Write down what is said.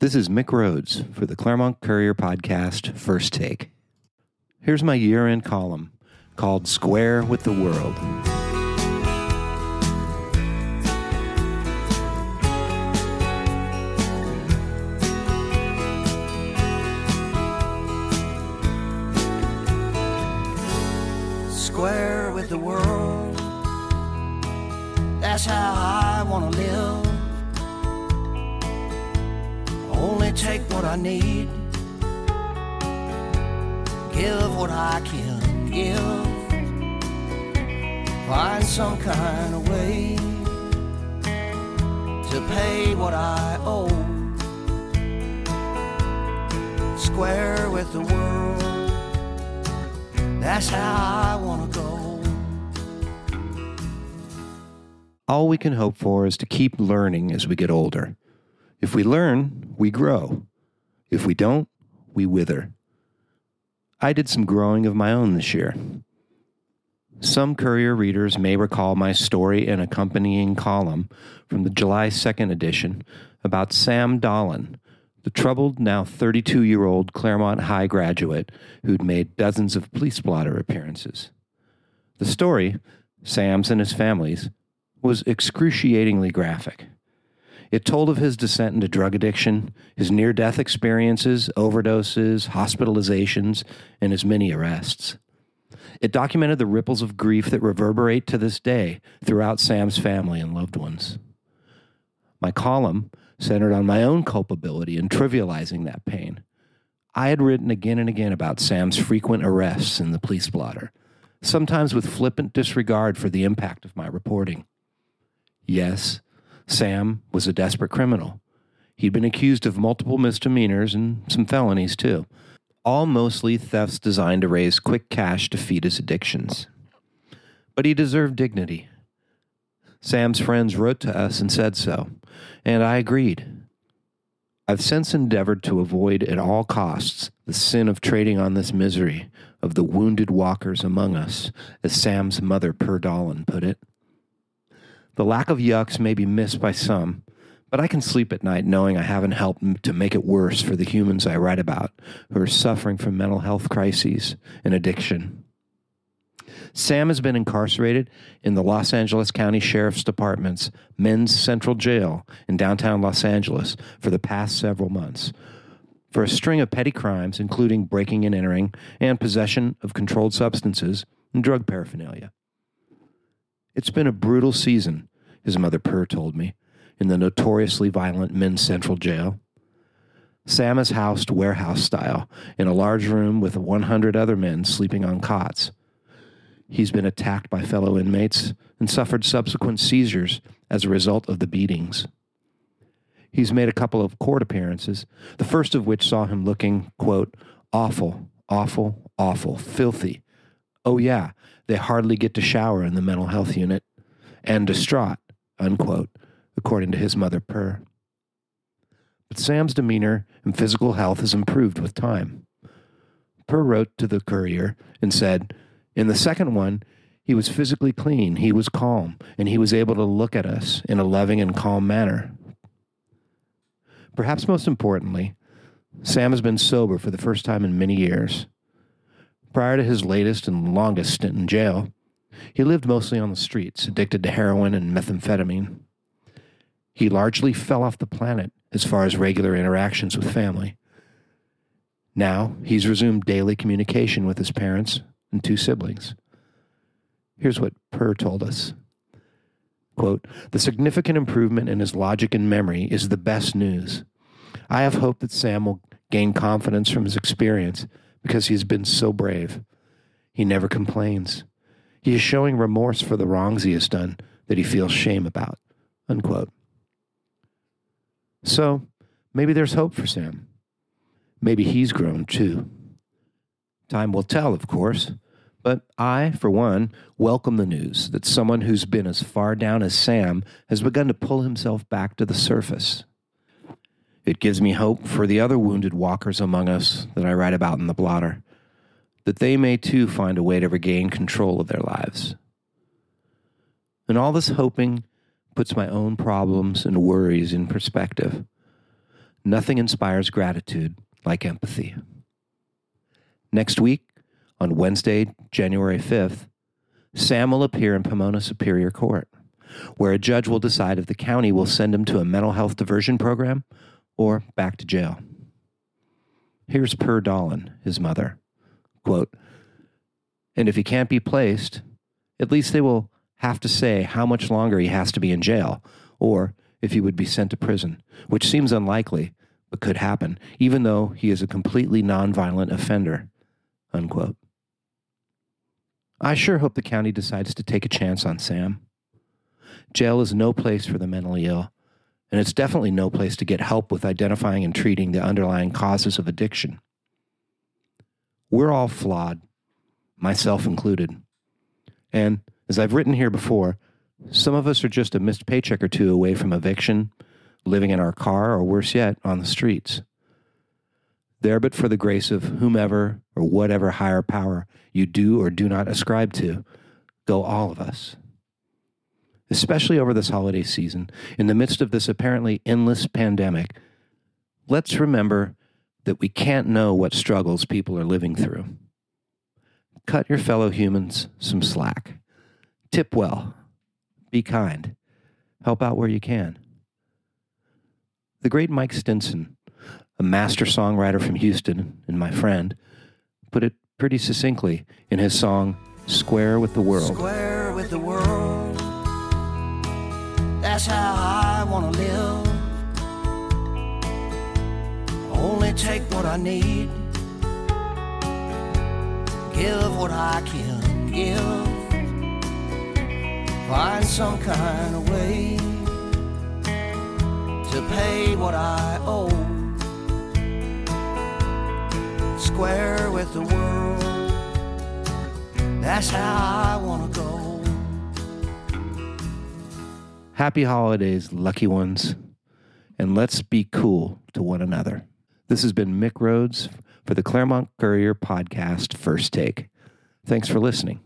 This is Mick Rhodes for the Claremont Courier podcast, First Take. Here's my year end column called Square with the World. Square with the world. That's how I want to live. Take what I need. Give what I can give. Find some kind of way to pay what I owe. Square with the world. That's how I want to go. All we can hope for is to keep learning as we get older. If we learn, we grow. If we don't, we wither. I did some growing of my own this year. Some Courier readers may recall my story and accompanying column from the July 2nd edition about Sam Dolan, the troubled, now 32 year old Claremont High graduate who'd made dozens of police blotter appearances. The story, Sam's and his family's, was excruciatingly graphic. It told of his descent into drug addiction, his near death experiences, overdoses, hospitalizations, and his many arrests. It documented the ripples of grief that reverberate to this day throughout Sam's family and loved ones. My column centered on my own culpability in trivializing that pain. I had written again and again about Sam's frequent arrests in the police blotter, sometimes with flippant disregard for the impact of my reporting. Yes, Sam was a desperate criminal. He'd been accused of multiple misdemeanors and some felonies, too, all mostly thefts designed to raise quick cash to feed his addictions. But he deserved dignity. Sam's friends wrote to us and said so, and I agreed. I've since endeavored to avoid at all costs the sin of trading on this misery of the wounded walkers among us, as Sam's mother, Per Dolan, put it. The lack of yucks may be missed by some, but I can sleep at night knowing I haven't helped to make it worse for the humans I write about who are suffering from mental health crises and addiction. Sam has been incarcerated in the Los Angeles County Sheriff's Department's Men's Central Jail in downtown Los Angeles for the past several months for a string of petty crimes, including breaking and entering and possession of controlled substances and drug paraphernalia. It's been a brutal season, his mother Per told me, in the notoriously violent Men's Central Jail. Sam is housed warehouse style in a large room with 100 other men sleeping on cots. He's been attacked by fellow inmates and suffered subsequent seizures as a result of the beatings. He's made a couple of court appearances, the first of which saw him looking, quote, awful, awful, awful, filthy. Oh, yeah, they hardly get to shower in the mental health unit, and distraught, unquote, according to his mother, Per. But Sam's demeanor and physical health has improved with time. Per wrote to the courier and said, In the second one, he was physically clean, he was calm, and he was able to look at us in a loving and calm manner. Perhaps most importantly, Sam has been sober for the first time in many years. Prior to his latest and longest stint in jail, he lived mostly on the streets, addicted to heroin and methamphetamine. He largely fell off the planet as far as regular interactions with family. Now he's resumed daily communication with his parents and two siblings. Here's what Per told us. Quote, the significant improvement in his logic and memory is the best news. I have hope that Sam will gain confidence from his experience because he has been so brave. He never complains. He is showing remorse for the wrongs he has done that he feels shame about. Unquote. So, maybe there's hope for Sam. Maybe he's grown too. Time will tell, of course. But I, for one, welcome the news that someone who's been as far down as Sam has begun to pull himself back to the surface. It gives me hope for the other wounded walkers among us that I write about in the blotter, that they may too find a way to regain control of their lives. And all this hoping puts my own problems and worries in perspective. Nothing inspires gratitude like empathy. Next week, on Wednesday, January 5th, Sam will appear in Pomona Superior Court, where a judge will decide if the county will send him to a mental health diversion program or back to jail. Here's Per his mother. Quote, and if he can't be placed, at least they will have to say how much longer he has to be in jail, or if he would be sent to prison, which seems unlikely, but could happen, even though he is a completely nonviolent offender. Unquote. I sure hope the county decides to take a chance on Sam. Jail is no place for the mentally ill, and it's definitely no place to get help with identifying and treating the underlying causes of addiction. We're all flawed, myself included. And as I've written here before, some of us are just a missed paycheck or two away from eviction, living in our car, or worse yet, on the streets. There, but for the grace of whomever or whatever higher power you do or do not ascribe to, go all of us. Especially over this holiday season, in the midst of this apparently endless pandemic, let's remember that we can't know what struggles people are living through. Cut your fellow humans some slack. Tip well. Be kind. Help out where you can. The great Mike Stinson, a master songwriter from Houston and my friend, put it pretty succinctly in his song Square with the World. Square That's how I want to live. Only take what I need. Give what I can give. Find some kind of way to pay what I owe. Square with the world. That's how I want to go. Happy holidays, lucky ones, and let's be cool to one another. This has been Mick Rhodes for the Claremont Courier podcast, First Take. Thanks for listening.